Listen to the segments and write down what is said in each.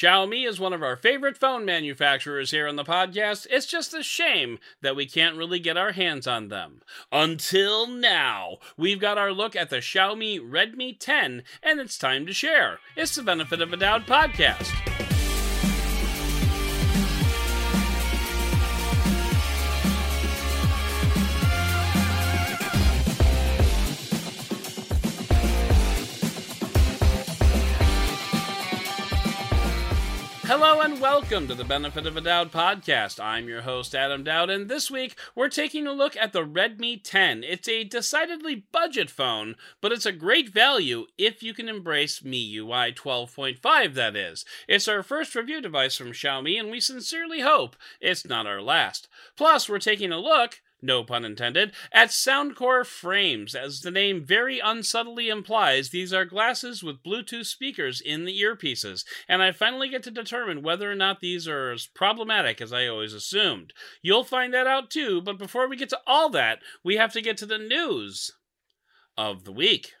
Xiaomi is one of our favorite phone manufacturers here on the podcast. It's just a shame that we can't really get our hands on them. Until now, we've got our look at the Xiaomi Redmi 10, and it's time to share. It's the Benefit of a Doubt podcast. Hello and welcome to the Benefit of a Doubt podcast. I'm your host, Adam Dowd, and this week we're taking a look at the Redmi 10. It's a decidedly budget phone, but it's a great value if you can embrace MIUI 12.5, that is. It's our first review device from Xiaomi, and we sincerely hope it's not our last. Plus, we're taking a look no pun intended, at Soundcore Frames. As the name very unsubtly implies, these are glasses with Bluetooth speakers in the earpieces, and I finally get to determine whether or not these are as problematic as I always assumed. You'll find that out too, but before we get to all that, we have to get to the news of the week.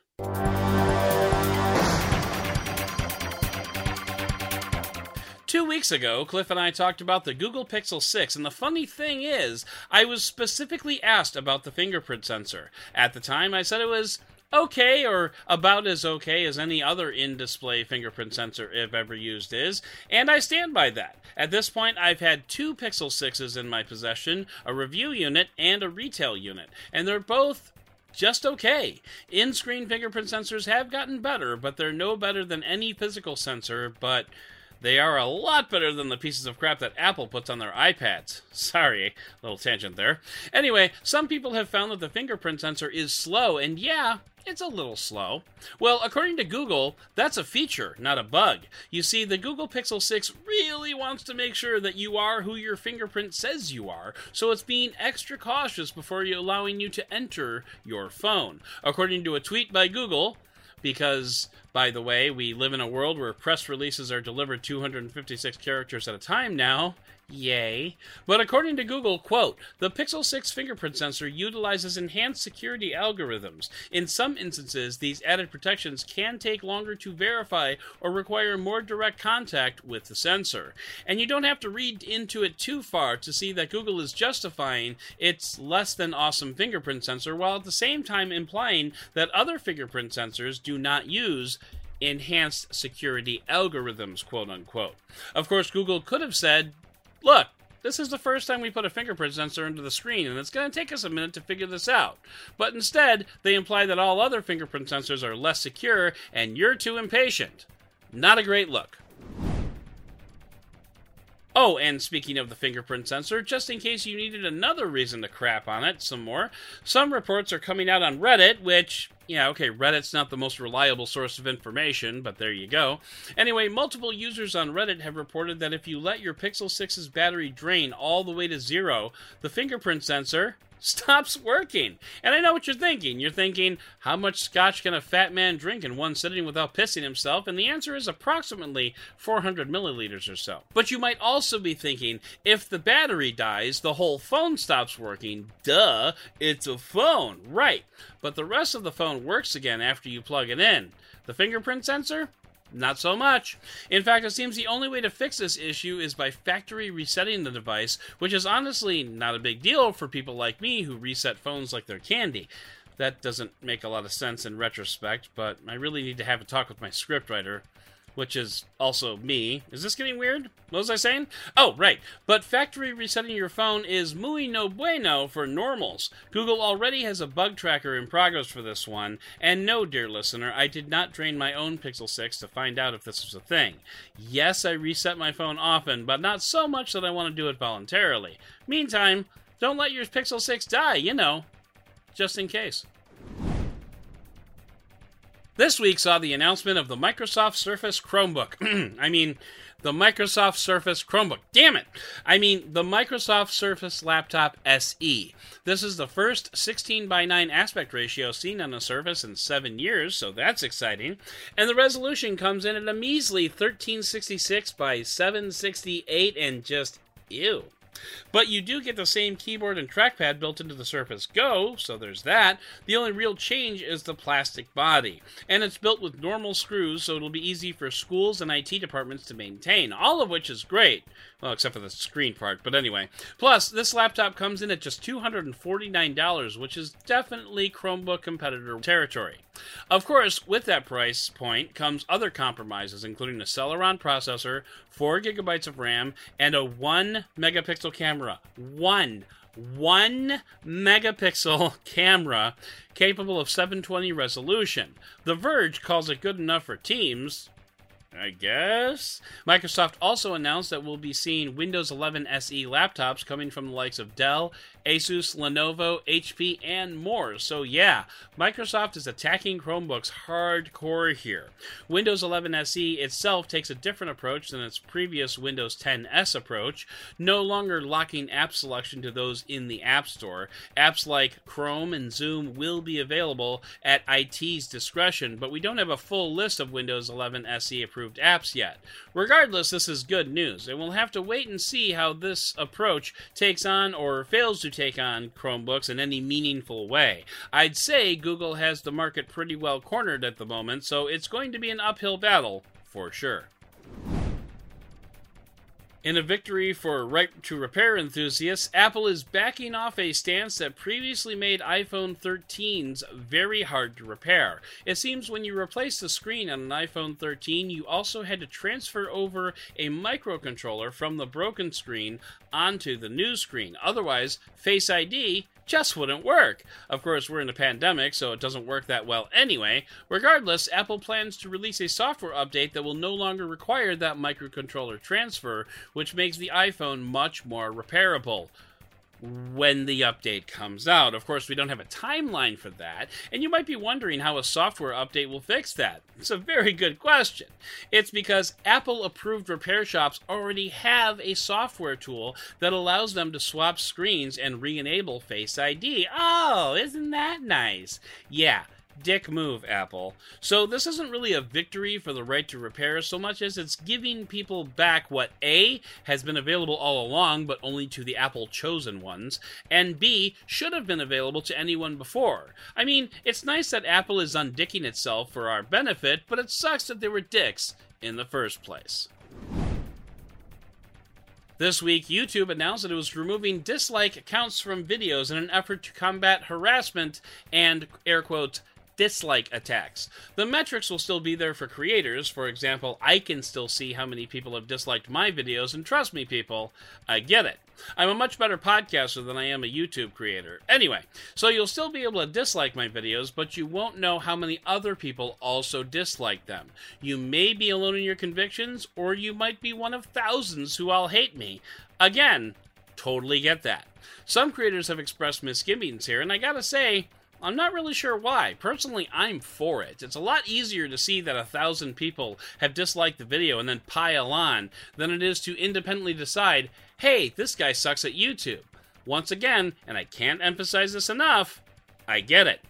Two weeks ago, Cliff and I talked about the Google Pixel 6, and the funny thing is, I was specifically asked about the fingerprint sensor. At the time, I said it was okay or about as okay as any other in display fingerprint sensor I've ever used is, and I stand by that. At this point, I've had two Pixel 6s in my possession a review unit and a retail unit, and they're both just okay. In screen fingerprint sensors have gotten better, but they're no better than any physical sensor, but they are a lot better than the pieces of crap that Apple puts on their iPads. Sorry, little tangent there. Anyway, some people have found that the fingerprint sensor is slow, and yeah, it's a little slow. Well, according to Google, that's a feature, not a bug. You see, the Google Pixel 6 really wants to make sure that you are who your fingerprint says you are, so it's being extra cautious before allowing you to enter your phone. According to a tweet by Google, because, by the way, we live in a world where press releases are delivered 256 characters at a time now. Yay. But according to Google, quote, the Pixel 6 fingerprint sensor utilizes enhanced security algorithms. In some instances, these added protections can take longer to verify or require more direct contact with the sensor. And you don't have to read into it too far to see that Google is justifying its less than awesome fingerprint sensor while at the same time implying that other fingerprint sensors do not use enhanced security algorithms, quote unquote. Of course, Google could have said, look, this is the first time we put a fingerprint sensor into the screen, and it's going to take us a minute to figure this out. But instead, they imply that all other fingerprint sensors are less secure, and you're too impatient. Not a great look. Oh, and speaking of the fingerprint sensor, just in case you needed another reason to crap on it some more, some reports are coming out on Reddit, which, yeah, okay, Reddit's not the most reliable source of information, but there you go. Anyway, multiple users on Reddit have reported that if you let your Pixel 6's battery drain all the way to zero, the fingerprint sensor stops working. And I know what you're thinking. You're thinking, how much scotch can a fat man drink in one sitting without pissing himself? And the answer is approximately 400 milliliters or so. But you might also be thinking, if the battery dies, the whole phone stops working. Duh, it's a phone. Right. But the rest of the phone works again after you plug it in. The fingerprint sensor? Not so much. In fact, it seems the only way to fix this issue is by factory resetting the device, which is honestly not a big deal for people like me who reset phones like they're candy. That doesn't make a lot of sense in retrospect, but I really need to have a talk with my scriptwriter which is also me. Is this getting weird? What was I saying? Oh, right. But factory resetting your phone is muy no bueno for normals. Google already has a bug tracker in progress for this one, and no, dear listener, I did not drain my own Pixel 6 to find out if this was a thing. Yes, I reset my phone often, but not so much that I want to do it voluntarily. Meantime, don't let your Pixel 6 die, you know, just in case. This week saw the announcement of the Microsoft Surface Chromebook. I mean, the Microsoft Surface Chromebook. Damn it! I mean, the Microsoft Surface Laptop SE. This is the first 16 by 9 aspect ratio seen on a Surface in seven years, so that's exciting. And the resolution comes in at a measly 1366 by 768, and just ew. But you do get the same keyboard and trackpad built into the Surface Go, so there's that. The only real change is the plastic body. And it's built with normal screws, so it'll be easy for schools and IT departments to maintain, all of which is great. Well, except for the screen part, but anyway. Plus, this laptop comes in at just $249, which is definitely Chromebook competitor territory. Of course, with that price point comes other compromises, including a Celeron processor, 4 gigabytes of RAM, and a 1 megapixel camera. One one megapixel camera capable of 720 resolution. The Verge calls it good enough for teams. I guess. Microsoft also announced that we'll be seeing Windows 11 SE laptops coming from the likes of Dell, Asus, Lenovo, HP, and more. So, yeah, Microsoft is attacking Chromebooks hardcore here. Windows 11 SE itself takes a different approach than its previous Windows 10S approach, no longer locking app selection to those in the App Store. Apps like Chrome and Zoom will be available at IT's discretion, but we don't have a full list of Windows 11 SE approved apps yet. Regardless, this is good news, and we'll have to wait and see how this approach takes on or fails to take on Chromebooks in any meaningful way. I'd say Google has the market pretty well cornered at the moment, so it's going to be an uphill battle for sure. In a victory for right to repair enthusiasts, Apple is backing off a stance that previously made iPhone 13s very hard to repair. It seems when you replace the screen on an iPhone 13, you also had to transfer over a microcontroller from the broken screen onto the new screen. Otherwise, Face ID just wouldn't work. Of course, we're in a pandemic, so it doesn't work that well anyway. Regardless, Apple plans to release a software update that will no longer require that microcontroller transfer, which makes the iPhone much more repairable when the update comes out. Of course, we don't have a timeline for that, and you might be wondering how a software update will fix that. It's a very good question. It's because Apple approved repair shops already have a software tool that allows them to swap screens and re enable Face ID. Oh, isn't that nice? Yeah dick move, Apple. So this isn't really a victory for the right to repair so much as it's giving people back what A has been available all along, but only to the Apple chosen ones, and B should have been available to anyone before. I mean, it's nice that Apple is undicking itself for our benefit, but it sucks that they were dicks in the first place. This week, YouTube announced that it was removing dislike accounts from videos in an effort to combat harassment and, air quotes, dislike attacks. The metrics will still be there for creators. For example, I can still see how many people have disliked my videos, and trust me, people, I get it. I'm a much better podcaster than I am a YouTube creator. Anyway, so you'll still be able to dislike my videos, but you won't know how many other people also dislike them. You may be alone in your convictions, or you might be one of thousands who all hate me. Again, totally get that. Some creators have expressed misgivings here, and I gotta say, I'm not really sure why. Personally, I'm for it. It's a lot easier to see that a thousand people have disliked the video and then pile on than it is to independently decide, hey, this guy sucks at YouTube. Once again, and I can't emphasize this enough, I get it.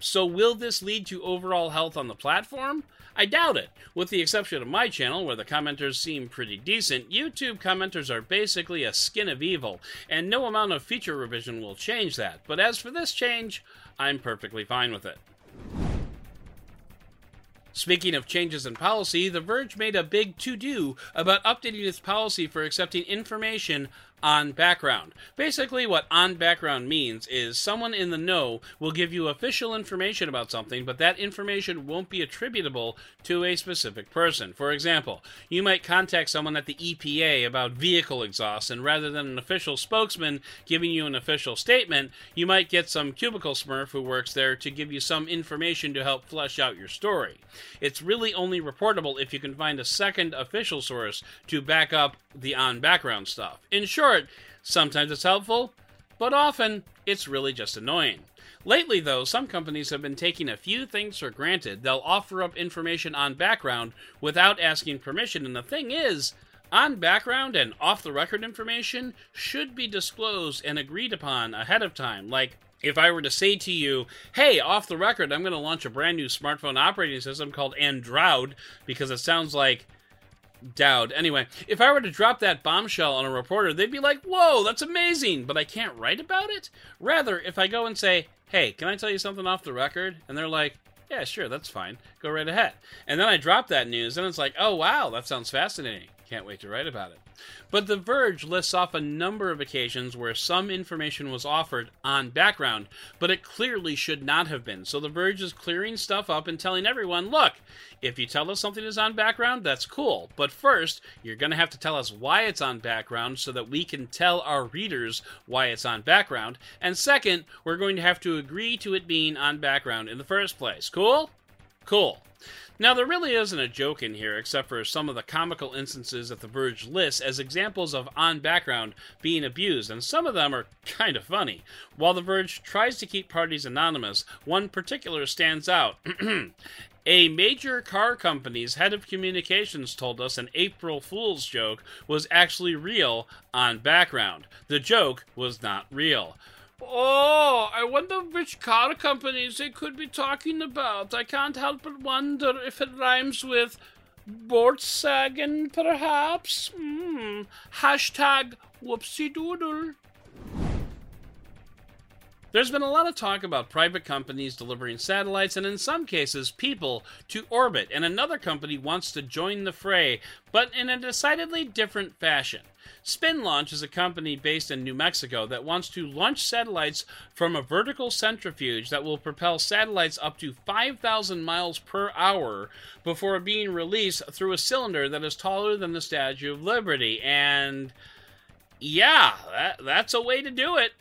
So, will this lead to overall health on the platform? I doubt it. With the exception of my channel, where the commenters seem pretty decent, YouTube commenters are basically a skin of evil, and no amount of feature revision will change that. But as for this change, I'm perfectly fine with it. Speaking of changes in policy, The Verge made a big to do about updating its policy for accepting information on background. Basically, what on background means is someone in the know will give you official information about something, but that information won't be attributable to a specific person. For example, you might contact someone at the EPA about vehicle exhaust, and rather than an official spokesman giving you an official statement, you might get some cubicle smurf who works there to give you some information to help flesh out your story. It's really only reportable if you can find a second official source to back up the on background stuff. In short, short. Sometimes it's helpful, but often it's really just annoying. Lately, though, some companies have been taking a few things for granted. They'll offer up information on background without asking permission, and the thing is, on background and off the record information should be disclosed and agreed upon ahead of time. Like, if I were to say to you, hey, off the record, I'm going to launch a brand new smartphone operating system called Android because it sounds like Dowd. Anyway, if I were to drop that bombshell on a reporter, they'd be like, whoa, that's amazing, but I can't write about it? Rather, if I go and say, hey, can I tell you something off the record? And they're like, yeah, sure, that's fine. Go right ahead. And then I drop that news, and it's like, oh, wow, that sounds fascinating. Can't wait to write about it. But The Verge lists off a number of occasions where some information was offered on background, but it clearly should not have been. So The Verge is clearing stuff up and telling everyone look, if you tell us something is on background, that's cool. But first, you're going to have to tell us why it's on background so that we can tell our readers why it's on background. And second, we're going to have to agree to it being on background in the first place. Cool? Cool. Now, there really isn't a joke in here, except for some of the comical instances that The Verge lists as examples of on background being abused, and some of them are kind of funny. While The Verge tries to keep parties anonymous, one particular stands out. A major car company's head of communications told us an April Fool's joke was actually real on background. The joke was not real. Oh, I wonder which car companies they could be talking about. I can't help but wonder if it rhymes with Bortsagen, perhaps? Hmm. Hashtag whoopsie doodle. There's been a lot of talk about private companies delivering satellites and, in some cases, people to orbit, and another company wants to join the fray, but in a decidedly different fashion. Spin Launch is a company based in New Mexico that wants to launch satellites from a vertical centrifuge that will propel satellites up to 5,000 miles per hour before being released through a cylinder that is taller than the Statue of Liberty. And yeah, that, that's a way to do it.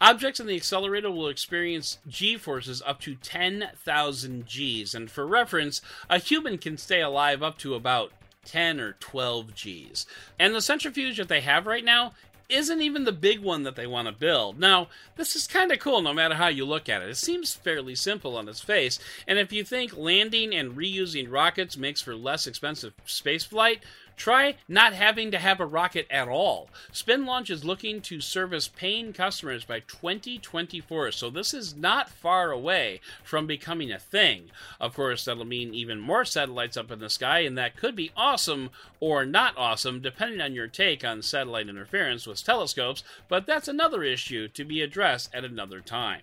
Objects in the accelerator will experience g forces up to 10,000 g's, and for reference, a human can stay alive up to about 10 or 12 g's. And the centrifuge that they have right now isn't even the big one that they want to build. Now, this is kind of cool no matter how you look at it. It seems fairly simple on its face, and if you think landing and reusing rockets makes for less expensive spaceflight, Try not having to have a rocket at all. Spin Launch is looking to service paying customers by 2024, so this is not far away from becoming a thing. Of course, that'll mean even more satellites up in the sky, and that could be awesome or not awesome, depending on your take on satellite interference with telescopes, but that's another issue to be addressed at another time.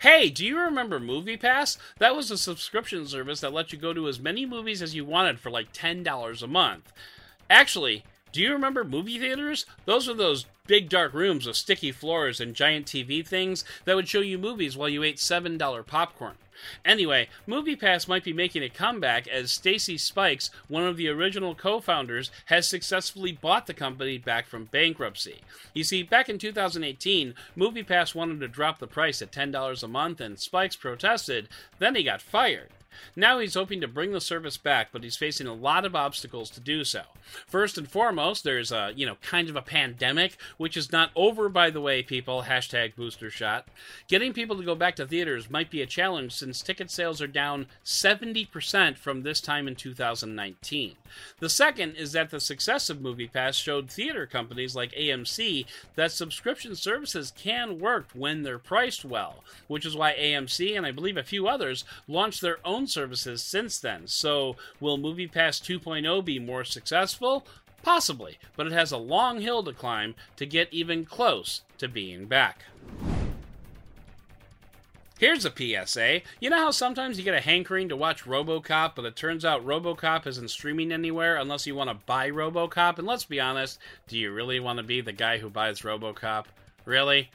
Hey, do you remember MoviePass? That was a subscription service that let you go to as many movies as you wanted for like $10 a month. Actually, do you remember movie theaters? Those were those big dark rooms with sticky floors and giant TV things that would show you movies while you ate $7 popcorn. Anyway, MoviePass might be making a comeback as Stacy Spikes, one of the original co-founders, has successfully bought the company back from bankruptcy. You see, back in 2018, MoviePass wanted to drop the price at $10 a month and Spikes protested, then he got fired. Now he's hoping to bring the service back, but he's facing a lot of obstacles to do so. First and foremost, there's a, you know, kind of a pandemic, which is not over, by the way, people. Hashtag booster shot. Getting people to go back to theaters might be a challenge since ticket sales are down 70% from this time in 2019. The second is that the success of MoviePass showed theater companies like AMC that subscription services can work when they're priced well, which is why AMC and I believe a few others launched their own services since then. So, will MoviePass 2.0 be more successful? Possibly, but it has a long hill to climb to get even close to being back. Here's a PSA. You know how sometimes you get a hankering to watch Robocop, but it turns out Robocop isn't streaming anywhere unless you want to buy Robocop? And let's be honest, do you really want to be the guy who buys Robocop? Really?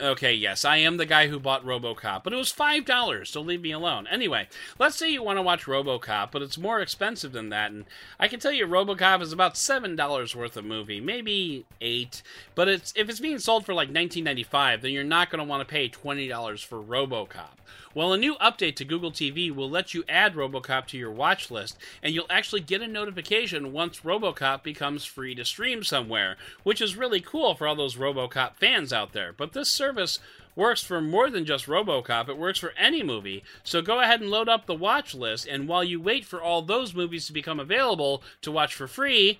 Okay, yes, I am the guy who bought Robocop, but it was $5, so leave me alone. Anyway, let's say you want to watch Robocop, but it's more expensive than that, and I can tell you Robocop is about $7 worth of movie, maybe 8 but it's if it's being sold for like 19.95, then you're not going to want to pay $20 for Robocop. Well, a new update to Google TV will let you add Robocop to your watch list, and you'll actually get a notification once Robocop becomes free to stream somewhere, which is really cool for all those Robocop fans out there. But this service works for more than just Robocop, it works for any movie. So go ahead and load up the watch list, and while you wait for all those movies to become available to watch for free,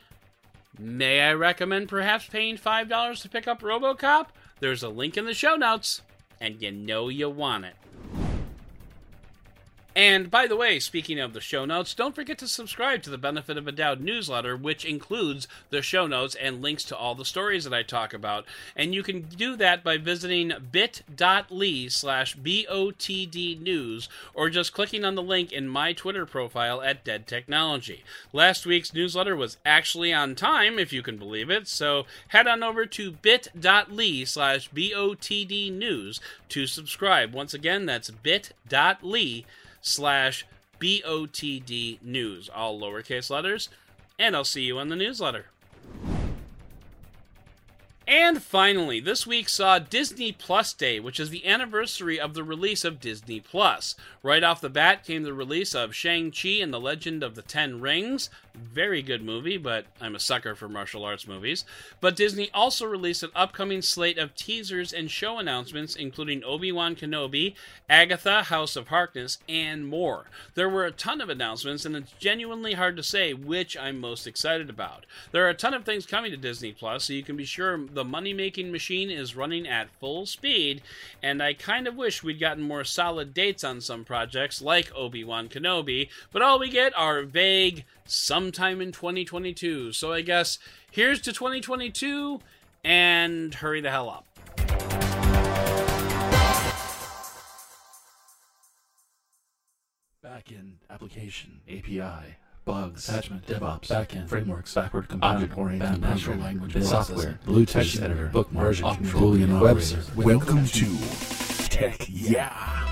may I recommend perhaps paying $5 to pick up Robocop? There's a link in the show notes, and you know you want it. And by the way, speaking of the show notes, don't forget to subscribe to the Benefit of a Doubt newsletter, which includes the show notes and links to all the stories that I talk about. And you can do that by visiting bit.ly slash BOTD news or just clicking on the link in my Twitter profile at Dead Technology. Last week's newsletter was actually on time, if you can believe it, so head on over to bit.ly slash BOTD news to subscribe. Once again, that's bit.ly slash BOTD news, all lowercase letters, and I'll see you on the newsletter. And finally, this week saw Disney Plus Day, which is the anniversary of the release of Disney Plus. Right off the bat came the release of Shang-Chi and the Legend of the Ten Rings, very good movie, but I'm a sucker for martial arts movies. But Disney also released an upcoming slate of teasers and show announcements, including Obi Wan Kenobi, Agatha, House of Harkness, and more. There were a ton of announcements, and it's genuinely hard to say which I'm most excited about. There are a ton of things coming to Disney Plus, so you can be sure the money making machine is running at full speed, and I kind of wish we'd gotten more solid dates on some projects like Obi Wan Kenobi, but all we get are vague, sometime in 2022. So I guess here's to 2022 and hurry the hell up. Backend, application, API, bugs, attachment, DevOps, backend, frameworks, backward compatible, oriented natural language, software, blue text editor, bookmark, version control, Boolean web server. Welcome to Tech Yeah.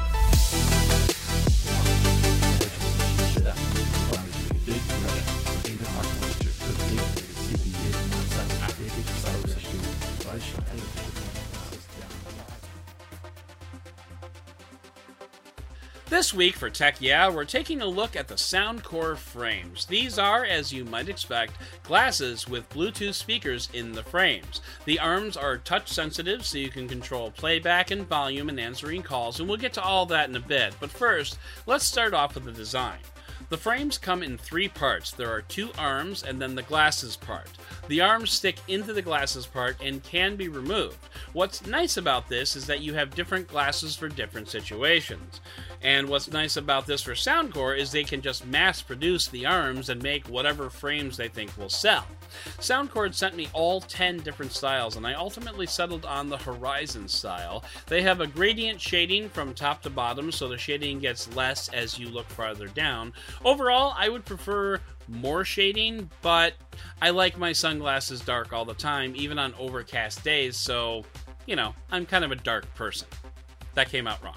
This week for Tech Yeah, we're taking a look at the Soundcore frames. These are, as you might expect, glasses with Bluetooth speakers in the frames. The arms are touch sensitive, so you can control playback and volume and answering calls, and we'll get to all that in a bit. But first, let's start off with the design. The frames come in three parts. There are two arms and then the glasses part. The arms stick into the glasses part and can be removed. What's nice about this is that you have different glasses for different situations. And what's nice about this for Soundcore is they can just mass produce the arms and make whatever frames they think will sell. Soundcore sent me all 10 different styles, and I ultimately settled on the Horizon style. They have a gradient shading from top to bottom, so the shading gets less as you look farther down. Overall, I would prefer more shading, but I like my sunglasses dark all the time, even on overcast days, so, you know, I'm kind of a dark person. That came out wrong.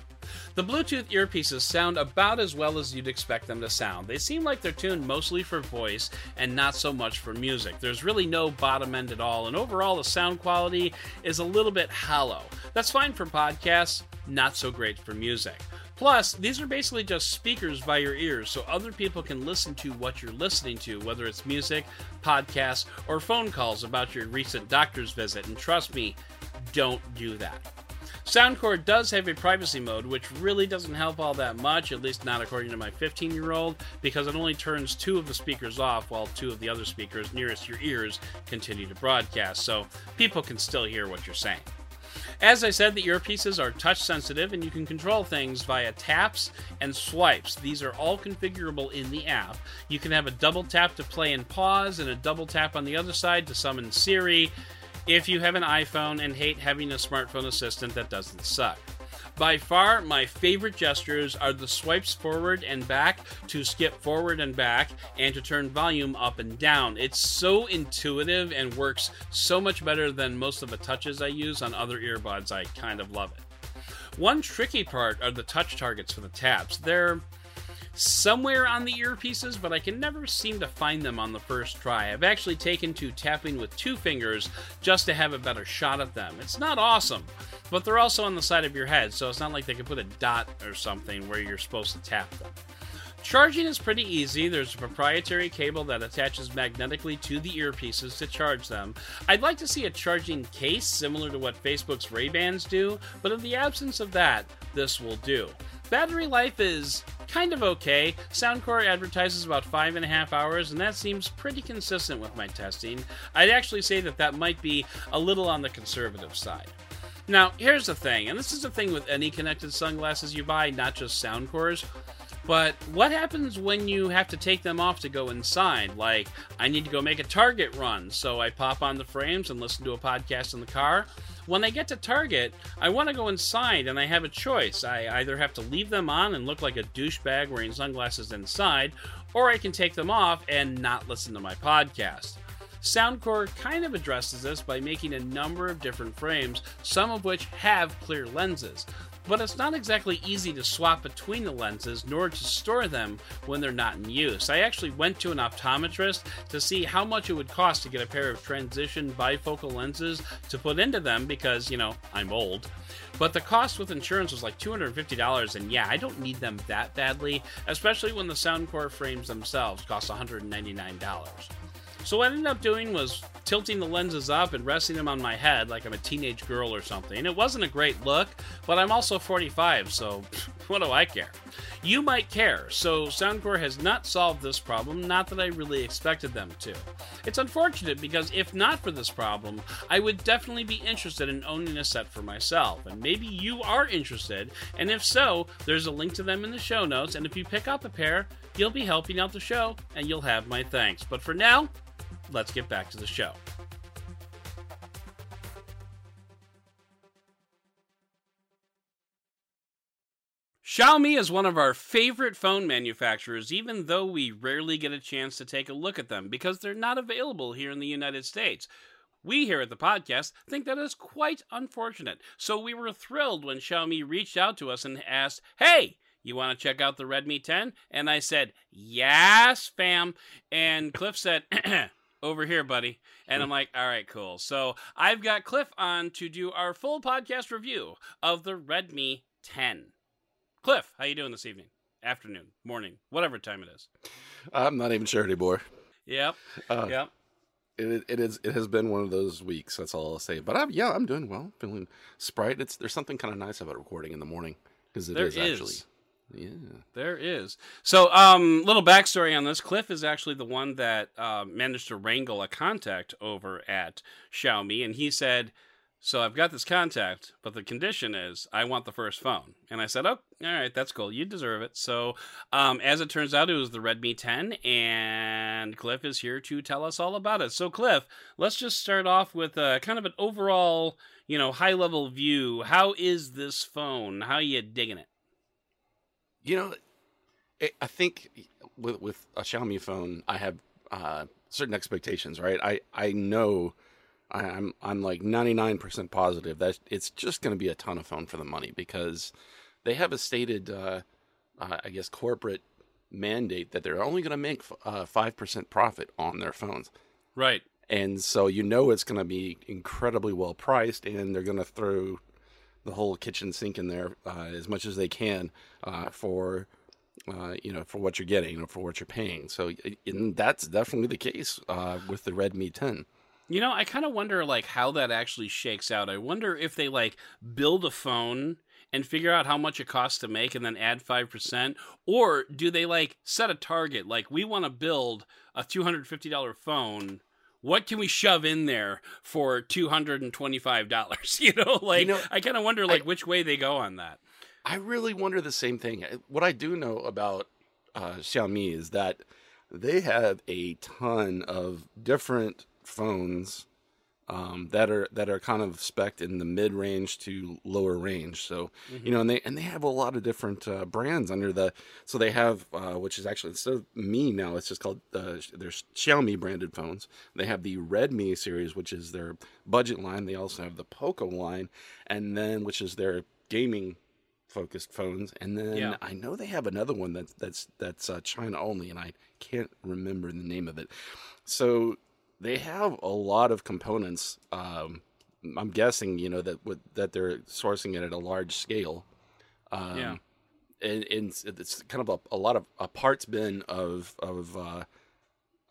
The Bluetooth earpieces sound about as well as you'd expect them to sound. They seem like they're tuned mostly for voice and not so much for music. There's really no bottom end at all, and overall, the sound quality is a little bit hollow. That's fine for podcasts, not so great for music. Plus, these are basically just speakers by your ears, so other people can listen to what you're listening to, whether it's music, podcasts, or phone calls about your recent doctor's visit. And trust me, don't do that. Soundcore does have a privacy mode, which really doesn't help all that much, at least not according to my 15 year old, because it only turns two of the speakers off while two of the other speakers nearest your ears continue to broadcast, so people can still hear what you're saying. As I said, the earpieces are touch sensitive and you can control things via taps and swipes. These are all configurable in the app. You can have a double tap to play and pause, and a double tap on the other side to summon Siri if you have an iPhone and hate having a smartphone assistant that doesn't suck. By far, my favorite gestures are the swipes forward and back to skip forward and back and to turn volume up and down. It's so intuitive and works so much better than most of the touches I use on other earbuds. I kind of love it. One tricky part are the touch targets for the taps. They're somewhere on the earpieces, but I can never seem to find them on the first try. I've actually taken to tapping with two fingers just to have a better shot at them. It's not awesome, but they're also on the side of your head, so it's not like they can put a dot or something where you're supposed to tap them. Charging is pretty easy. There's a proprietary cable that attaches magnetically to the earpieces to charge them. I'd like to see a charging case similar to what Facebook's Ray-Bans do, but in the absence of that, this will do. Battery life is kind of okay. Soundcore advertises about five and a half hours, and that seems pretty consistent with my testing. I'd actually say that that might be a little on the conservative side. Now, here's the thing, and this is the thing with any connected sunglasses you buy, not just Soundcores. But what happens when you have to take them off to go inside? Like, I need to go make a Target run, so I pop on the frames and listen to a podcast in the car. When I get to Target, I want to go inside and I have a choice. I either have to leave them on and look like a douchebag wearing sunglasses inside, or I can take them off and not listen to my podcast. Soundcore kind of addresses this by making a number of different frames, some of which have clear lenses. But it's not exactly easy to swap between the lenses nor to store them when they're not in use. I actually went to an optometrist to see how much it would cost to get a pair of transition bifocal lenses to put into them because, you know, I'm old. But the cost with insurance was like $250, and yeah, I don't need them that badly, especially when the Soundcore frames themselves cost $199. So what I ended up doing was tilting the lenses up and resting them on my head like I'm a teenage girl or something. It wasn't a great look, but I'm also 45, so what do I care? You might care, so Soundcore has not solved this problem, not that I really expected them to. It's unfortunate because if not for this problem, I would definitely be interested in owning a set for myself, and maybe you are interested, and if so, there's a link to them in the show notes, and if you pick up a pair, you'll be helping out the show, and you'll have my thanks. But for now, let's get back to the show. Xiaomi is one of our favorite phone manufacturers, even though we rarely get a chance to take a look at them because they're not available here in the United States. We here at the podcast think that is quite unfortunate, so we were thrilled when Xiaomi reached out to us and asked, Hey, you want to check out the Redmi 10? And I said, Yes, fam. And Cliff said, over here, buddy. And I'm like, all right, cool. So I've got Cliff on to do our full podcast review of the Redmi 10. Cliff, how you doing this evening? Afternoon, morning, whatever time it is. I'm not even sure anymore. Yep. Uh, yep. It, it is. It has been one of those weeks. That's all I'll say. But I'm yeah, I'm doing well. Feeling sprite. It's there's something kind of nice about recording in the morning because it There is is. actually. Yeah. There is. So, um, little backstory on this. Cliff is actually the one that uh, managed to wrangle a contact over at Xiaomi, and he said, "So I've got this contact, but the condition is I want the first phone." And I said, "Oh, all right, that's cool. You deserve it." So, um, as it turns out, it was the Redmi 10, and Cliff is here to tell us all about it. So, Cliff, let's just start off with uh, kind of an overall, you know, high level view. How is this phone? How are you digging it? You know, I- I think with with a Xiaomi phone, I have uh, certain expectations, right? I I know I, I'm I'm like 99% positive that it's just going to be a ton of phone for the money because they have a stated, uh, uh, I guess, corporate mandate that they're only going to make uh, five percent profit on their phones. Right. and so you know it's going to be incredibly well priced, and they're going to throw the whole kitchen sink in there uh, as much as they can uh, for uh, you know for what you're getting or for what you're paying. So that's definitely the case uh, with the Redmi 10. You know, I kind of wonder like how that actually shakes out. I wonder if they like build a phone and figure out how much it costs to make and then add 5% or do they like set a target like we want to build a $250 phone what can we shove in there for $225 you know like know, i kind of wonder like I- which way they go on that I really wonder the same thing. What I do know about uh, Xiaomi is that they have a ton of different phones um, that are that are kind of spec in the mid range to lower range. So you know, and they and they have a lot of different uh, brands under the. So they have, uh, which is actually instead of Mi now, it's just called uh, there's Xiaomi branded phones. They have the Redmi series, which is their budget line. They also have the Poco line, and then which is their gaming focused phones and then Yeah. i know they have another one that's that's that's uh, china only and i can't remember the name of it so they have a lot of components um i'm guessing you know that that they're sourcing it at a large scale um Yeah. and, and it's, it's kind of a, a lot of a parts bin of of uh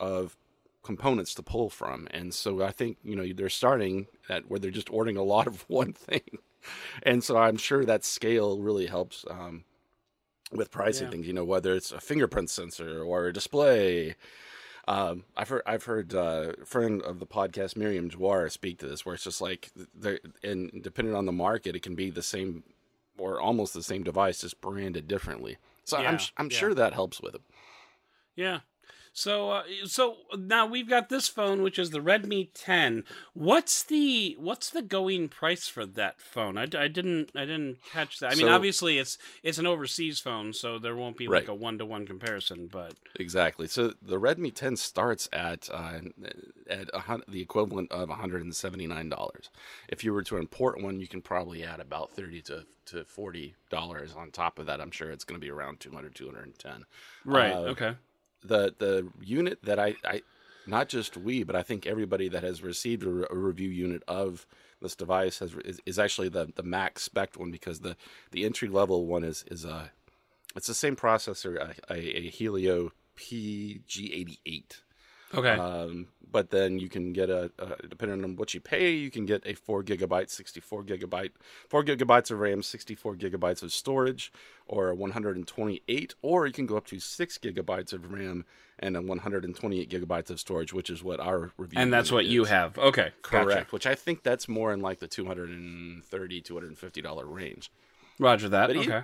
of components to pull from and so i think you know they're starting at where they're just ordering a lot of one thing and so i'm sure that scale really helps um, with pricing Yeah. things you know whether it's a fingerprint sensor or a display um, I've heard I've heard uh, a friend of the podcast Miriam Jawar speak to this, where it's just like, and depending on the market, it can be the same or almost the same device, just branded differently. So Yeah, I'm I'm yeah. sure that helps with it. Yeah. So uh, so now we've got this phone, which is the Redmi 10. What's the what's the going price for that phone? I, I didn't I didn't catch that. I mean, So- obviously it's it's an overseas phone, so there won't be like a one to one comparison. But Exactly. So the Redmi 10 starts at uh, at a the equivalent of 179 dollars. If you were to import one, you can probably add about 30 to to 40 dollars on top of that. I'm sure it's going to be around 200 210. right, Uh, okay, the the unit that I, I not just we but I think everybody that has received a, re- a review unit of this device has is, is actually the the max spec one because the the entry level one is is uh it's the same processor a, a, a Helio G88 okay, um, but then you can get a, a depending on what you pay, you can get a four gigabyte, sixty-four gigabyte, four gigabytes of RAM, sixty-four gigabytes of storage, or one hundred and twenty-eight, or you can go up to six gigabytes of RAM and a one hundred and twenty-eight gigabytes of storage, which is what our review. and that's what you have. Okay, correct? gotcha. Which I think that's more in like the 230 250 dollar range. Roger that. But okay,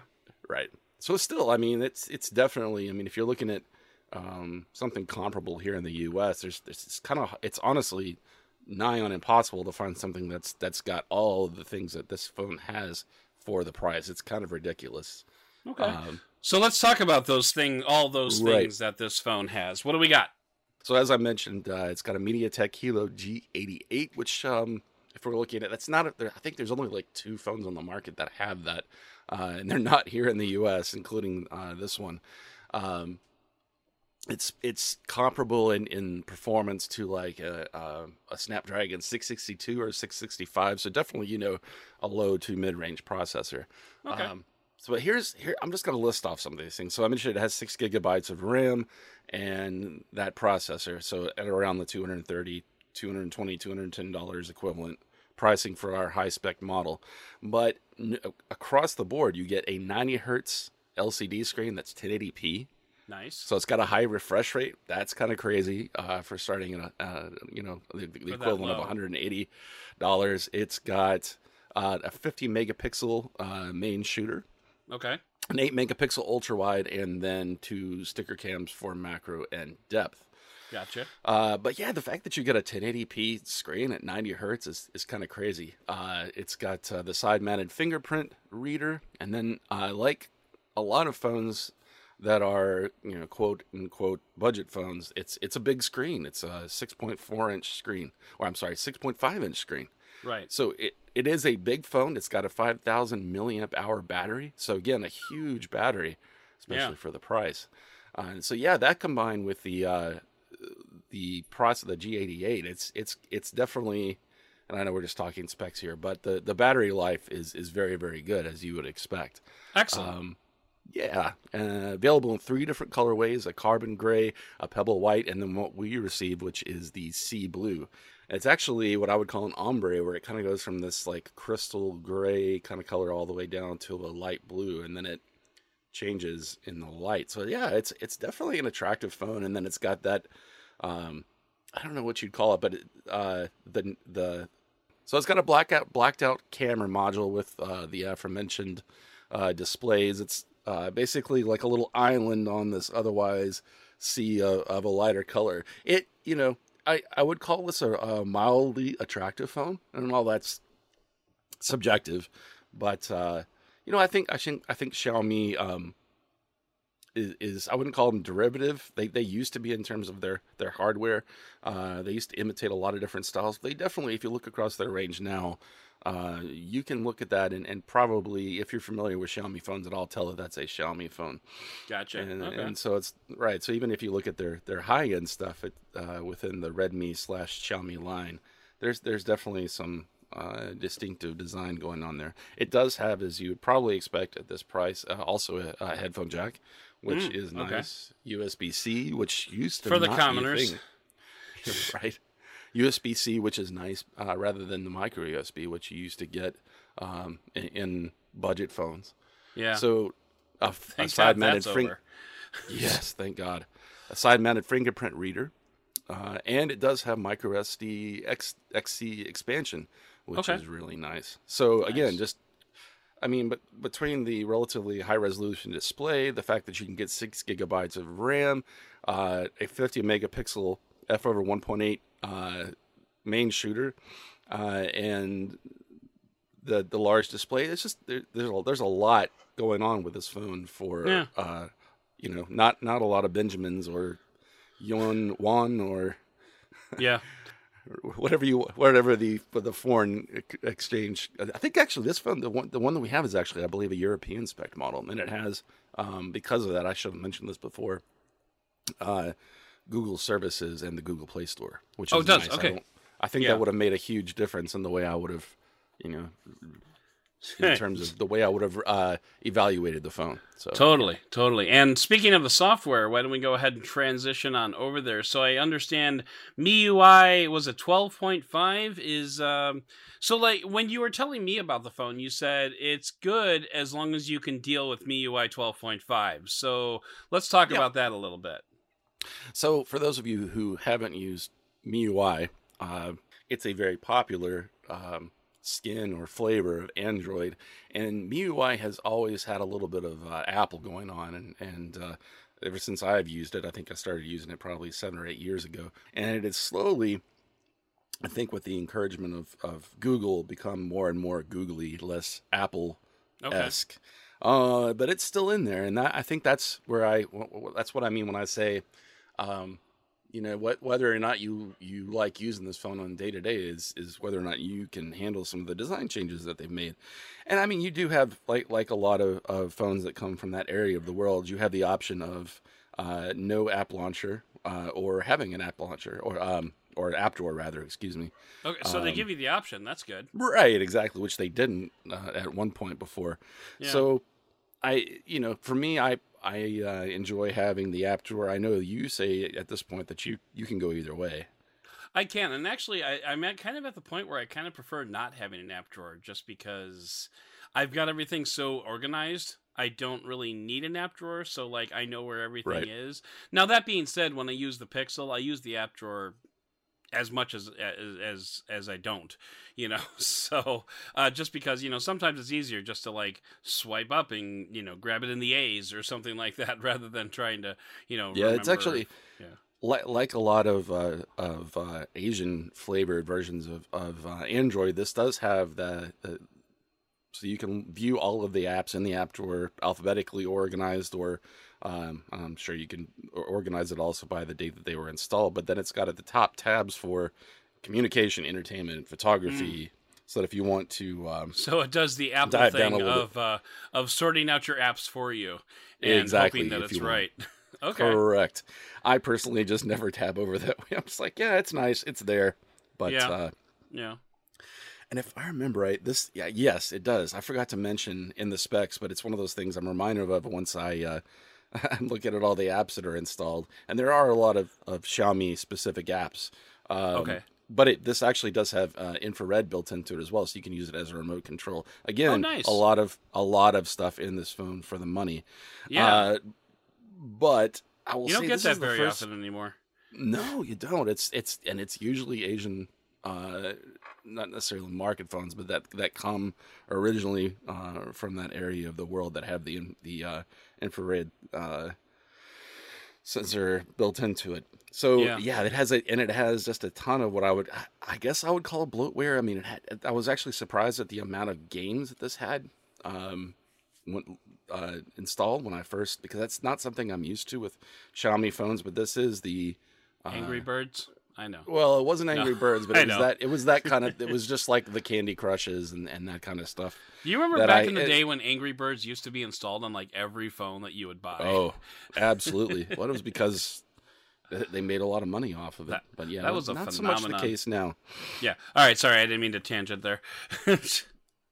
Right. So still, I mean, it's it's definitely. I mean, if you're looking at um, something comparable here in the U.S., there's, there's it's kind of it's honestly nigh on impossible to find something that's that's got all of the things that this phone has for the price. It's kind of ridiculous. okay. Um, so let's talk about those thing, all those Right. things that this phone has. What do we got? so as I mentioned, uh, it's got a MediaTek Helio G88, which um, if we're looking at, it, that's not. A, I think there's only like two phones on the market that have that, uh, and they're not here in the U.S., including uh, this one. Um, it's it's comparable in, in performance to like a, a, a Snapdragon 662 or 665. So definitely, you know, a low to mid range processor. Okay. Um, so but here's here I'm just going to list off some of these things. So I mentioned it has six gigabytes of RAM and that processor. So at around the 230, 220, 210 dollars equivalent pricing for our high spec model. But n- across the board, you get a 90 hertz LCD screen that's 1080p. Nice. So it's got a high refresh rate. That's kind of crazy uh, for starting at a, uh, you know the, the equivalent of 180 dollars. It's got uh, a 50 megapixel uh, main shooter, Okay. an 8 megapixel ultra wide, and then two sticker cams for macro and depth. Gotcha. Uh, but yeah, the fact that you get a 1080p screen at 90 hertz is, is kind of crazy. Uh, it's got uh, the side mounted fingerprint reader, and then uh, like a lot of phones that are you know quote unquote budget phones, it's it's a big screen. It's a 6.4 inch screen, or I'm sorry, 6.5 inch screen. Right. So it, it is a big phone. It's got a 5,000 milliamp hour battery. So again, a huge battery, especially Yeah. for the price. Uh, and so yeah, that combined with the uh, the price of the G88, it's it's it's definitely. And I know we're just talking specs here, but the, the battery life is is very very good as you would expect. Excellent. Um, yeah, uh, available in three different colorways: a carbon gray, a pebble white, and then what we received, which is the sea blue. It's actually what I would call an ombre, where it kind of goes from this like crystal gray kind of color all the way down to a light blue, and then it changes in the light. So yeah, it's it's definitely an attractive phone, and then it's got that um, I don't know what you'd call it, but it, uh, the the so it's got a blackout blacked out camera module with uh, the aforementioned uh, displays. It's uh, basically like a little island on this otherwise sea of, of a lighter color. It you know I I would call this a, a mildly attractive phone, and all that's subjective, but uh, you know I think I think I think Xiaomi um, is, is I wouldn't call them derivative. They they used to be in terms of their their hardware. Uh, they used to imitate a lot of different styles. They definitely, if you look across their range now, uh, you can look at that and, and probably, if you're familiar with Xiaomi phones at all, tell that that's a Xiaomi phone. gotcha. And, okay. and so it's right. So even if you look at their their high end stuff it, uh, within the Redmi slash Xiaomi line, there's there's definitely some uh, distinctive design going on there. It does have, as you would probably expect at this price, uh, also a, a headphone jack, which Mm, is okay. nice. USB C, which used to For the not be a commoners. thing. right? USB C, which is nice, uh, rather than the micro USB, which you used to get um, in, in budget phones. yeah. So a, a side mounted. Yes, thank God. A side mounted fingerprint reader. Uh, and it does have micro SD X, XC expansion, which Okay. is really nice. So again, just I mean, but between the relatively high resolution display, the fact that you can get six gigabytes of RAM, uh, a 50 megapixel f over 1.8 uh, main shooter, uh, and the the large display, it's just there, there's a, there's a lot going on with this phone for Yeah. uh, you know not not a lot of Benjamins or Yon Wan or Yeah. whatever you whatever the for the foreign exchange. I think actually this phone the one the one that we have is actually I believe a European spec model, and it has um, because of that I should have mentioned this before. Uh, Google services and the Google Play Store, which Oh, is it does? nice. I Okay. don't- I, think Yeah. that would have made a huge difference in the way I would have, you know, in terms of the way I would have uh, evaluated the phone. So Totally, totally. And speaking of the software, why don't we go ahead and transition on over there? So I understand MIUI was a 12.5 is um so like when you were telling me about the phone, you said it's good as long as you can deal with MIUI 12.5. So let's talk Yeah. about that a little bit. So, for those of you who haven't used MIUI, uh, it's a very popular um, skin or flavor of Android, and MIUI has always had a little bit of uh, Apple going on, and and uh, ever since I've used it, I think I started using it probably seven or eight years ago, and it is slowly. I think with the encouragement of, of Google, become more and more googly, less Apple Okay. esque. Uh, but it's still in there, and that I think that's where I that's what I mean when I say, um, you know, what whether or not you you like using this phone on day to day is is whether or not you can handle some of the design changes that they've made. And I mean, you do have like like a lot of, of phones that come from that area of the world, you have the option of uh, no app launcher uh, or having an app launcher or um or app drawer rather, excuse me. Okay, so they Um, give you the option. That's good. Right, exactly, which they didn't uh, at one point before. Yeah. So, I, you know, for me, I I uh, enjoy having the app drawer. I know you say at this point that you you can go either way. I can, and actually, I, I'm at kind of at the point where I kind of prefer not having an app drawer, just because I've got everything so organized. I don't really need an app drawer, so like I know where everything Right. is. Now that being said, when I use the Pixel, I use the app drawer as much as as as, I don't, you know. So uh, just because you know sometimes it's easier just to like swipe up and you know grab it in the A's or something like that rather than trying to you know. Yeah, it's actually yeah. like like a lot of uh, of uh, Asian flavored versions of of uh, Android. This does have the, the so you can view all of the apps in the app drawer alphabetically organized, or um, I'm sure you can organize it also by the date that they were installed. But then it's got at the top tabs for communication, entertainment, photography. So that if you want to, um, So it does the Apple thing of uh, of sorting out your apps for you and Exactly, hoping that it's right. okay. correct. I personally just never tab over that way. I'm just like, yeah, it's nice, it's there, but Yeah. uh, Yeah. And if I remember right, this yeah, yes, it does. I forgot to mention in the specs, but it's one of those things I'm reminded of once I uh, I'm looking at all the apps that are installed, and there are a lot of, of Xiaomi specific apps. Um, Okay. But it, this actually does have uh, infrared built into it as well, so you can use it as a remote control. Again, Oh, nice. a lot of a lot of stuff in this phone for the money. Yeah. Uh, but I will you don't say get this that very first, often anymore. no, you don't. It's it's and it's usually Asian, uh, not necessarily market phones, but that that come originally uh, from that area of the world that have the the uh, infrared uh, sensor built into it. So Yeah. yeah. it has a and it has just a ton of what I would I guess I would call bloatware. I mean, it had, I was actually surprised at the amount of games that this had. Um, when, uh, installed when I first because that's not something I'm used to with Xiaomi phones, but this is the uh, Angry Birds. I know. well, it wasn't Angry Birds, but it was that it was that kind of it was just like the Candy Crushes and, and that kind of stuff. Do you remember back I- in the it- day when Angry Birds used to be installed on like every phone that you would buy? Oh, absolutely. well, it was because they made a lot of money off of it. That- but yeah, that was a not so much the case now. Yeah. All right. Sorry, I didn't mean to tangent there.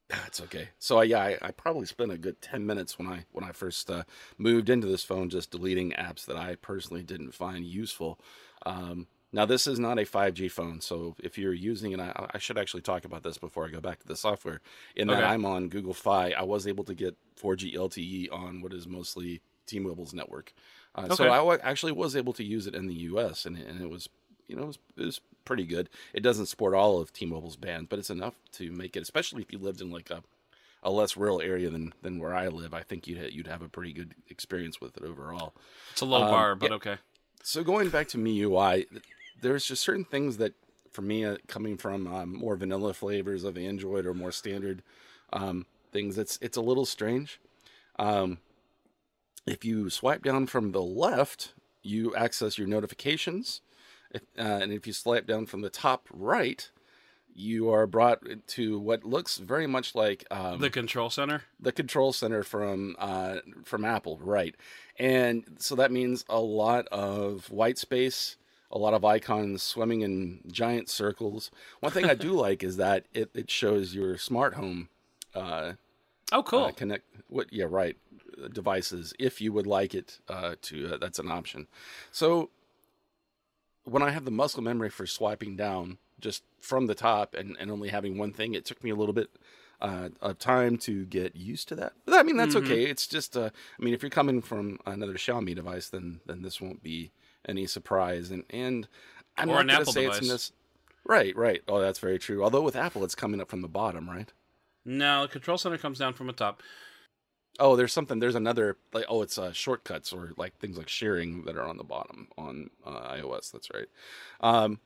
That's okay. So I yeah, I, I probably spent a good ten minutes when I when I first uh, moved into this phone, just deleting apps that I personally didn't find useful. Um, now this is not a 5G phone, so if you're using it, I, I should actually talk about this before I go back to the software. In that I'm on Google Fi, I was able to get 4G LTE on what is mostly T-Mobile's network. Uh, So Okay. I wa- actually was able to use it in the U.S. and, it- and it was you know, it was, it was pretty good. It doesn't support all of T-Mobile's bands, but it's enough to make it, especially if you lived in like a, a less rural area than than where I live, I think you'd ha- you'd have a pretty good experience with it overall. It's a low Um, bar, but yeah. okay. So going back to MIUI, there's just certain things that, for me, uh, coming from um, more vanilla flavors of Android or more standard um, things, it's it's a little strange. Um, if you swipe down from the left, you access your notifications, if, uh, and if you swipe down from the top right, you are brought to what looks very much like um, The control center. the control center from uh, from Apple, right? And so that means a lot of white space, a lot of icons swimming in giant circles. One thing I do like is that it, it shows your smart home uh, Oh, cool. uh, connect. What? Yeah, right. uh, Devices, if you would like it uh, to, uh, that's an option. So when I have the muscle memory for swiping down just from the top and, and only having one thing, it took me a little bit uh, of time to get used to that. But I mean, that's okay. It's just, uh, I mean, if you're coming from another Xiaomi device, then then this won't be any surprise. And and I'm Or not gonna Apple say it's device. in this. Right, right. Oh, that's very true. Although with Apple, it's coming up from the bottom, right? no, the control center comes down from the top. Oh, there's something. There's another like oh, it's uh, shortcuts or like things like sharing that are on the bottom on uh, iOS. That's right. Um,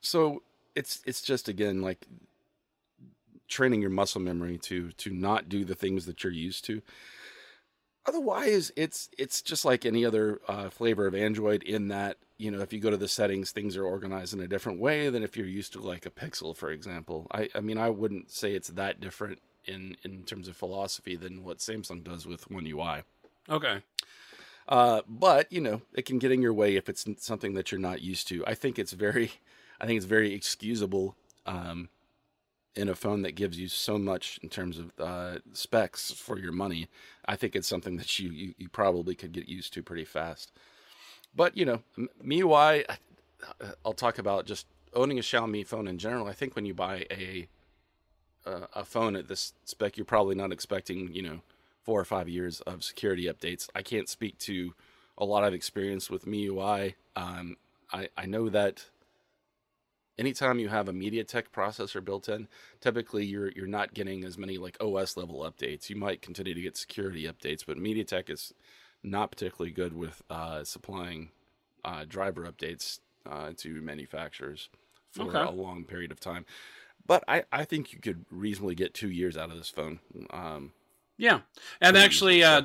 so it's it's just again like training your muscle memory to to not do the things that you're used to. Otherwise, it's it's just like any other uh, flavor of Android in that you know if you go to the settings, things are organized in a different way than if you're used to like a Pixel, for example. I I mean I wouldn't say it's that different in in terms of philosophy than what Samsung does with One UI. Okay. Uh, but you know, it can get in your way if it's something that you're not used to. I think it's very, I think it's very excusable um, in a phone that gives you so much in terms of uh, specs for your money. I think it's something that you, you you probably could get used to pretty fast. But you know, MIUI, I- I'll talk about just owning a Xiaomi phone in general. I think when you buy a uh, a phone at this spec, you're probably not expecting, you know, four or five years of security updates. I can't speak to a lot of experience with MIUI. Um, I, I know that anytime you have a MediaTek processor built in, typically you're you're not getting as many like OS level updates. You might continue to get security updates, but MediaTek is not particularly good with uh, supplying uh, driver updates uh, to manufacturers for Okay. a long period of time. But I, I think you could reasonably get two years out of this phone. Um, Yeah, and actually, uh,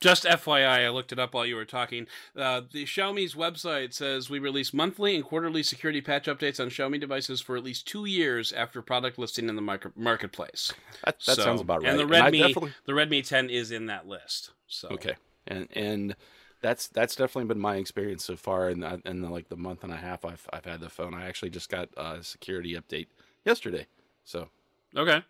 just FYI, I looked it up while you were talking. Uh, the Xiaomi's website says we release monthly and quarterly security patch updates on Xiaomi devices for at least two years after product listing in the market- marketplace. that that So- sounds about right. And the Redmi, definitely- the Redmi 10 is in that list. So Okay, and and that's that's definitely been my experience so far in the, in the, like the month and a half I've I've had the phone. I actually just got a security update yesterday, so okay,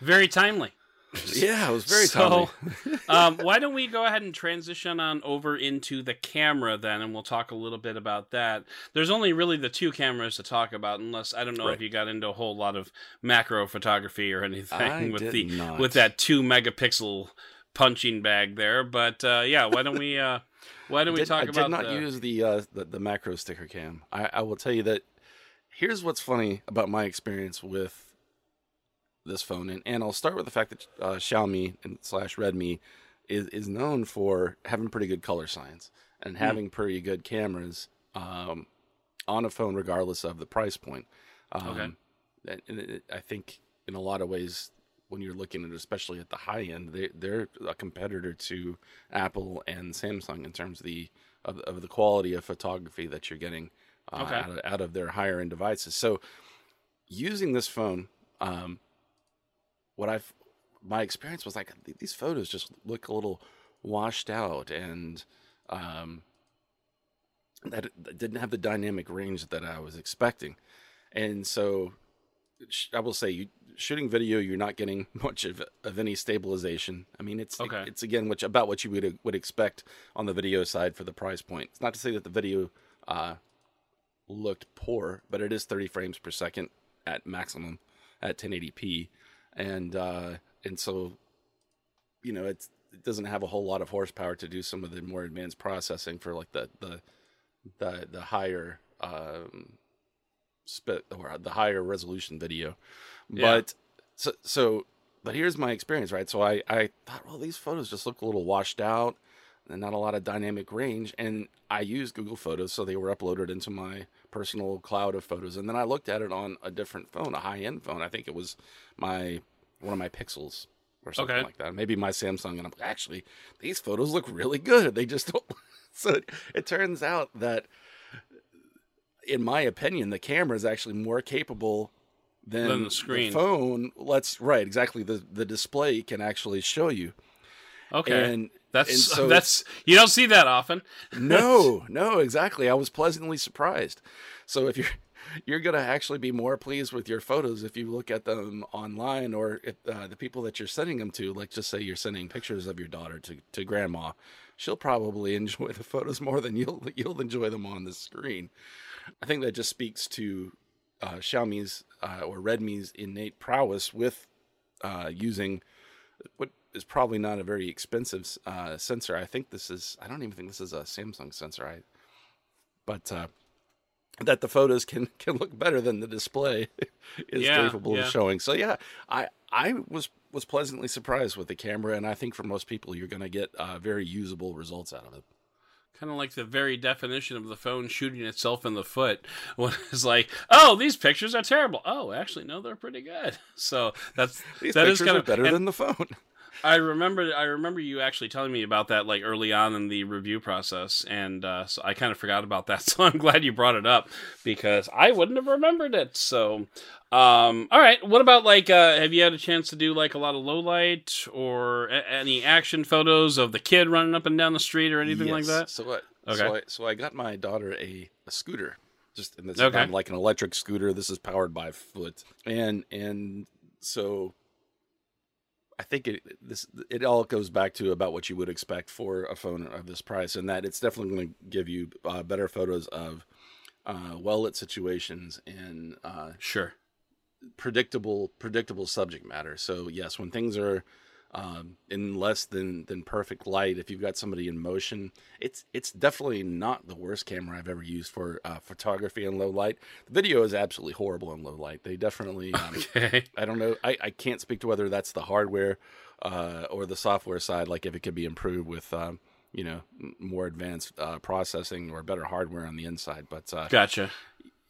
very timely. yeah, it was very So, um, why don't we go ahead and transition on over into the camera then, and we'll talk a little bit about that. There's only really the two cameras to talk about, unless I don't know Right. if you got into a whole lot of macro photography or anything I with did the not. with that two megapixel punching bag there. But uh, yeah, why don't we uh, why don't we talk I about did not the, use the, uh, the the macro sticker cam. I, I will tell you that. Here's what's funny about my experience with this phone, and, and I'll start with the fact that uh, Xiaomi and slash Redmi is is known for having pretty good color science and Hmm. having pretty good cameras um, on a phone, regardless of the price point. Um, Okay. and- and it, I think in a lot of ways, when you're looking at, especially at the high end, they they're a competitor to Apple and Samsung in terms of the of, of the quality of photography that you're getting uh, Okay. out, of, out of their higher end devices. So using this phone, um, what I've my experience was like these photos just look a little washed out and um, that didn't have the dynamic range that I was expecting. And so I will say, you, shooting video, you're not getting much of, of any stabilization. I mean, it's Okay. it's again which about what you would would expect on the video side for the price point. It's not to say that the video uh, looked poor, but it is 30 frames per second at maximum at 1080p, and uh, and so you know it's it doesn't have a whole lot of horsepower to do some of the more advanced processing for like the the the the higher um spit or the higher resolution video Yeah. but so so but here's my experience, right? So I, I thought, well, these photos just look a little washed out and not a lot of dynamic range. And I used Google Photos, so they were uploaded into my personal cloud of photos. And then I looked at it on a different phone, a high end phone. I think it was my one of my Pixels or something Okay. like that. Maybe my Samsung. And I'm like, actually, these photos look really good. They just don't. so it, it turns out that, in my opinion, the camera is actually more capable than, Than the screen. phone. Let's right exactly. The the display can actually show you. Okay. And that's so that's you don't see that often. no, no, exactly. I was pleasantly surprised. So if you're you're gonna actually be more pleased with your photos if you look at them online, or if uh, the people that you're sending them to, like just say you're sending pictures of your daughter to to grandma, she'll probably enjoy the photos more than you'll you'll enjoy them on the screen. I think that just speaks to uh, Xiaomi's uh, or Redmi's innate prowess with uh, using what is probably not a very expensive uh, sensor. I think this is. I don't even think this is a Samsung sensor. I, but uh, that the photos can can look better than the display is Yeah, capable yeah. of showing. So yeah, I I was was pleasantly surprised with the camera, and I think for most people, you're going to get uh, very usable results out of it. Kind of like the very definition of the phone shooting itself in the foot when it's like, oh, these pictures are terrible. Oh, actually, no, they're pretty good. So that's These that is pictures kind are of better and than the phone. I remember I remember you actually telling me about that like early on in the review process, and uh, so I kind of forgot about that. So I'm glad you brought it up because I wouldn't have remembered it. So, um, all right, what about like uh, have you had a chance to do like a lot of low light or a- any action photos of the kid running up and down the street or anything like that? So what? Okay. So I, so I got my daughter a, a scooter, just and this is Okay. like an electric scooter. This is powered by foot, and and so I think it this it all goes back to about what you would expect for a phone of this price, and that it's definitely going to give you uh, better photos of uh, well lit situations and uh, Sure. predictable predictable subject matter. So yes, when things are um, in less than than perfect light, if you've got somebody in motion, it's it's definitely not the worst camera I've ever used for uh, photography in low light. The video is absolutely horrible in low light. They definitely um, Okay. I don't know. I, I can't speak to whether that's the hardware uh, or the software side. Like if it could be improved with um, you know more advanced uh, processing or better hardware on the inside. But uh, Gotcha.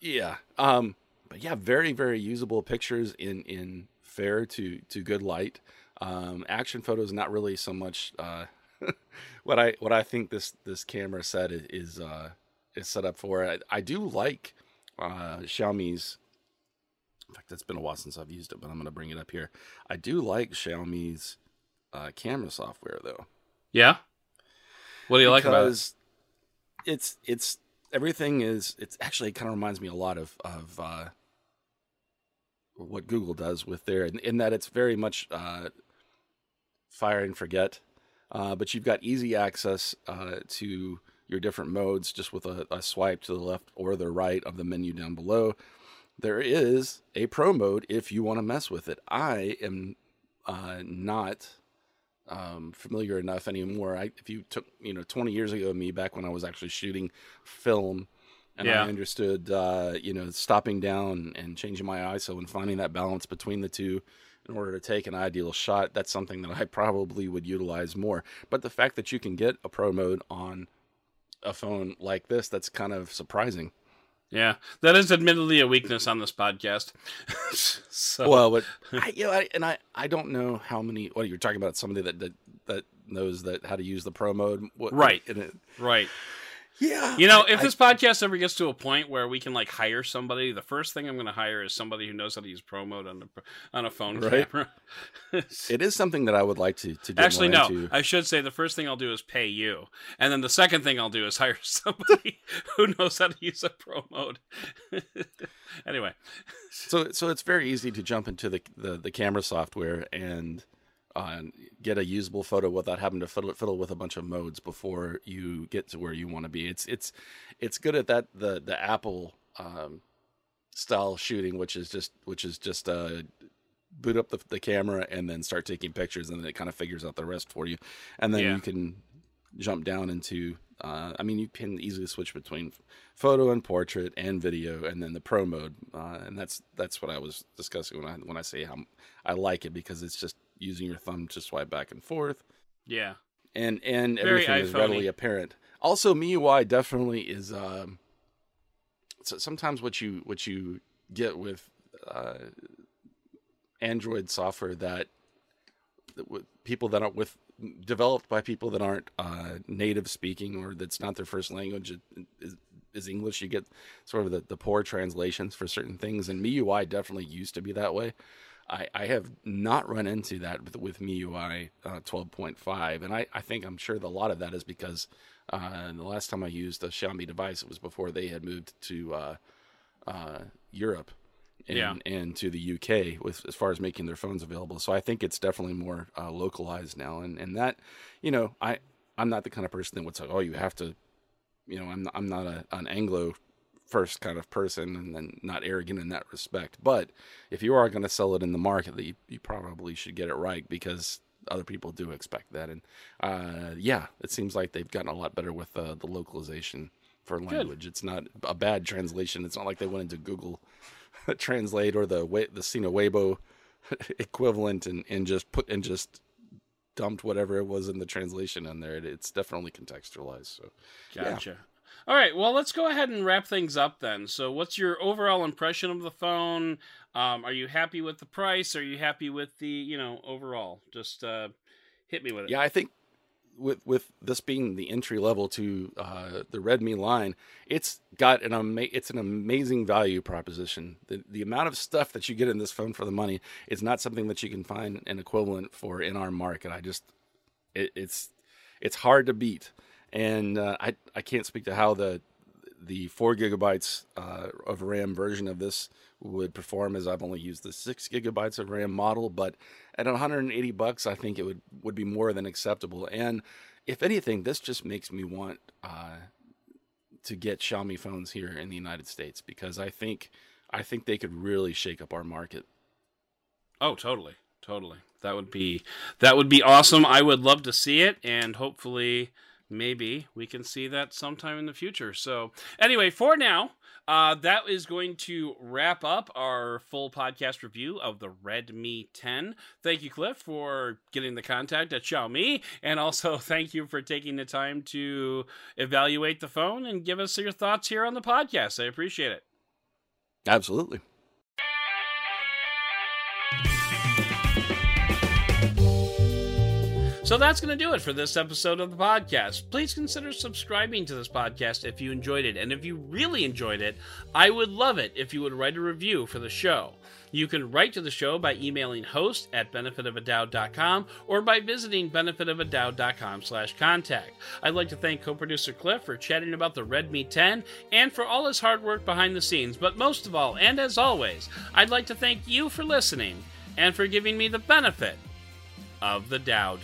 yeah. Um, but yeah, very very usable pictures in in fair to to good light. Um, action photos not really so much. Uh, what I what I think this this camera set is is, uh, is set up for. I, I do like uh, Xiaomi's. In fact, it's been a while since I've used it, but I'm going to bring it up here. I do like Xiaomi's uh, camera software though Yeah. What do you like about it? it's it's everything is it's actually it kind of reminds me a lot of of uh, what Google does with their in, in that it's very much uh, fire and forget, uh, but you've got easy access uh, to your different modes just with a, a swipe to the left or the right of the menu down below. There is a pro mode if you want to mess with it. I am uh, not um, familiar enough anymore. I, if you took, you know, 20 years ago, me back when I was actually shooting film and Yeah. I understood, uh, you know, stopping down and changing my ISO and finding that balance between the two in order to take an ideal shot, that's something that I probably would utilize more. But the fact that you can get a pro mode on a phone like this, that's kind of surprising. Yeah, that is admittedly a weakness on this podcast. so, Well, but I, you know, I, and I, I don't know how many. What you're talking about? Somebody that that, that knows that how to use the pro mode, what, Right. It, right. Yeah, You know, if I- this podcast ever gets to a point where we can like hire somebody, the first thing I'm going to hire is somebody who knows how to use pro mode on a on a phone Right. camera. it is something that I would like to to Actually, no. into. I should say the first thing I'll do is pay you, and then the second thing I'll do is hire somebody who knows how to use a pro mode. anyway, So so it's very easy to jump into the the, the camera software and uh, get a usable photo without having to fiddle, fiddle with a bunch of modes before you get to where you want to be. It's it's it's good at that the the Apple um, style shooting, which is just which is just uh, boot up the, the camera and then start taking pictures, and then it kind of figures out the rest for you, and then Yeah. you can jump down into. Uh, I mean, you can easily switch between photo and portrait and video, and then the pro mode, uh, and that's that's what I was discussing when I when I say how I like it because it's just using your thumb to swipe back and forth, Yeah. and and Very everything is iPhone-y. readily apparent. Also, MIUI definitely is. Um, so sometimes what you what you get with uh, Android software that, that with people that aren't with developed by people that aren't uh, native speaking or that's not their first language is, is English. You get sort of the, the poor translations for certain things, and MIUI definitely used to be that way. I, I have not run into that with, with MIUI uh, 12.5, and I, I think I'm sure that a lot of that is because uh, the last time I used a Xiaomi device, it was before they had moved to uh, uh, Europe and, Yeah. and to the UK with as far as making their phones available. So I think it's definitely more uh, localized now, and and that, you know, I I'm not the kind of person that would say, oh, you have to, you know, I'm I'm not a, an Anglo first kind of person and then not arrogant in that respect. But if you are going to sell it in the market, you, you probably should get it right because other people do expect that. And uh, yeah, it seems like they've gotten a lot better with uh, the localization for language. It's not a bad translation. It's not like they went into Google Translate or the the Sina Weibo equivalent and, and just put and just dumped whatever it was in the translation in there. It, it's definitely contextualized. So yeah. All right, well, let's go ahead and wrap things up then. So, what's your overall impression of the phone? Um, are you happy with the price? Are you happy with the, you know, overall? Just uh, hit me with it. Yeah, I think with with this being the entry level to uh, the Redmi line, it's got an ama- it's an amazing value proposition. The the amount of stuff that you get in this phone for the money is not something that you can find an equivalent for in our market. I just it, it's it's hard to beat, and uh, I I can't speak to how the the four gigabytes uh, of RAM version of this would perform as I've only used the six gigabytes of RAM model, but at 180 bucks, I think it would would be more than acceptable. And if anything, this just makes me want uh, to get Xiaomi phones here in the United States because I think I think they could really shake up our market. Oh, totally, totally. That would be that would be awesome. I would love to see it, and hopefully, maybe we can see that sometime in the future. So, anyway, for now, uh, that is going to wrap up our full podcast review of the Redmi 10. Thank you, Cliff, for getting the contact at Xiaomi, and also thank you for taking the time to evaluate the phone and give us your thoughts here on the podcast. I appreciate it. Absolutely. So that's going to do it for this episode of the podcast. Please consider subscribing to this podcast if you enjoyed it. And if you really enjoyed it, I would love it if you would write a review for the show. You can write to the show by emailing host at benefitofadoubt.com or by visiting benefitofadoubt.com slash contact. I'd like to thank co-producer Cliff for chatting about the Redmi 10 and for all his hard work behind the scenes. But most of all, and as always, I'd like to thank you for listening and for giving me the benefit of the doubt.